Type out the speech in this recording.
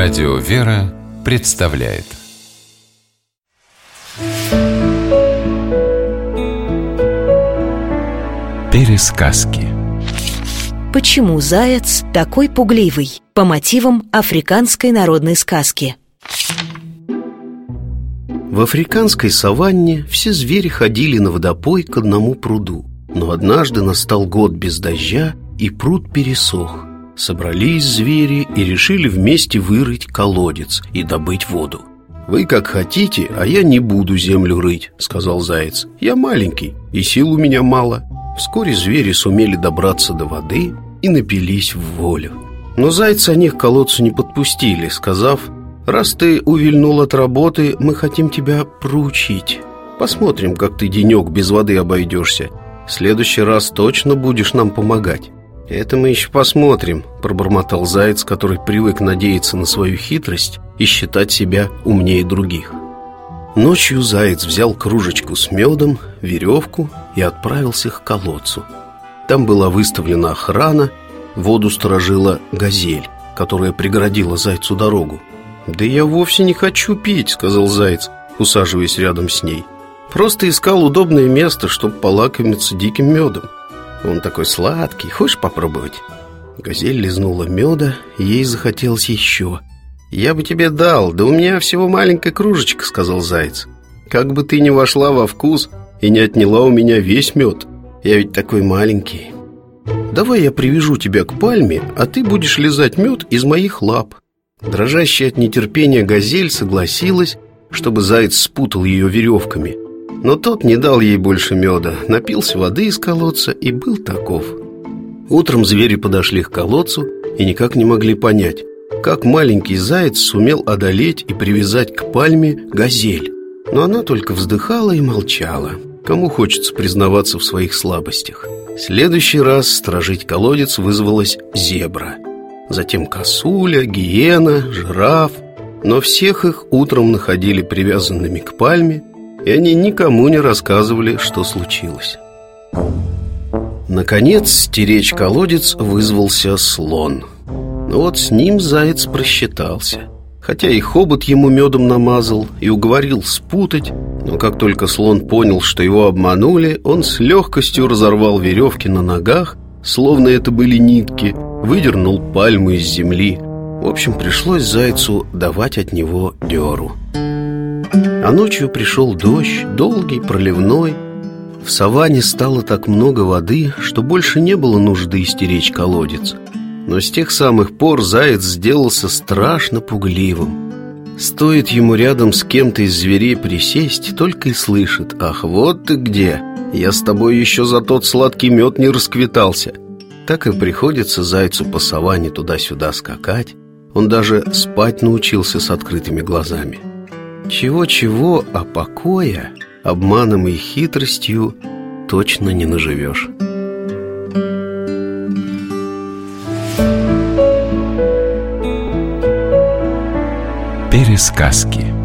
Радио «Вера» представляет. Пересказки. Почему заяц такой пугливый? По мотивам африканской народной сказки. В африканской саванне все звери ходили на водопой к одному пруду. Но однажды настал год без дождя, и пруд пересох Собрались звери и решили вместе вырыть колодец и добыть воду. «Вы как хотите, а я не буду землю рыть», — сказал заяц. «Я маленький, и сил у меня мало». Вскоре звери сумели добраться до воды и напились в волю. Но зайца они к колодцу не подпустили, сказав «Раз ты увильнул от работы, мы хотим тебя проучить. Посмотрим, как ты денек без воды обойдешься. В следующий раз точно будешь нам помогать «Это мы еще посмотрим», – пробормотал заяц, который привык надеяться на свою хитрость и считать себя умнее других. Ночью заяц взял кружечку с медом, веревку и отправился к колодцу. Там была выставлена охрана, воду сторожила газель, которая преградила зайцу дорогу. «Да я вовсе не хочу пить», — сказал заяц, усаживаясь рядом с ней. «Просто искал удобное место, чтобы полакомиться диким медом». Он такой сладкий, хочешь попробовать?» Газель лизнула меда, ей захотелось еще. «Я бы тебе дал, да у меня всего маленькая кружечка», — сказал заяц. «Как бы ты ни вошла во вкус и не отняла у меня весь мед. Я ведь такой маленький. Давай я привяжу тебя к пальме, а ты будешь лизать мед из моих лап». Дрожащая от нетерпения газель согласилась, чтобы заяц спутал ее веревками — но тот не дал ей больше меда, напился воды из колодца и был таков. Утром звери подошли к колодцу и никак не могли понять, как маленький заяц сумел одолеть и привязать к пальме газель. Но она только вздыхала и молчала. Кому хочется признаваться в своих слабостях? В следующий раз сторожить колодец вызвалась зебра. Затем косуля, гиена, жираф. Но всех их утром находили привязанными к пальме и они никому не рассказывали, что случилось. Наконец, стеречь колодец вызвался слон. Но вот с ним заяц просчитался. Хотя и хобот ему медом намазал и уговорил спутать, но как только слон понял, что его обманули, он с легкостью разорвал веревки на ногах, словно это были нитки, выдернул пальму из земли. В общем, пришлось зайцу давать от него деру. А ночью пришел дождь, долгий, проливной. В саванне стало так много воды, что больше не было нужды стеречь колодец. Но с тех самых пор заяц сделался страшно пугливым. Стоит ему рядом с кем-то из зверей присесть, только и слышит «Ах, вот ты где! Я с тобой еще за тот сладкий мед не расквитался!» Так и приходится зайцу по саванне туда-сюда скакать. Он даже спать научился с открытыми глазами. Чего-чего, а покоя обманом и хитростью точно не наживешь. Пересказки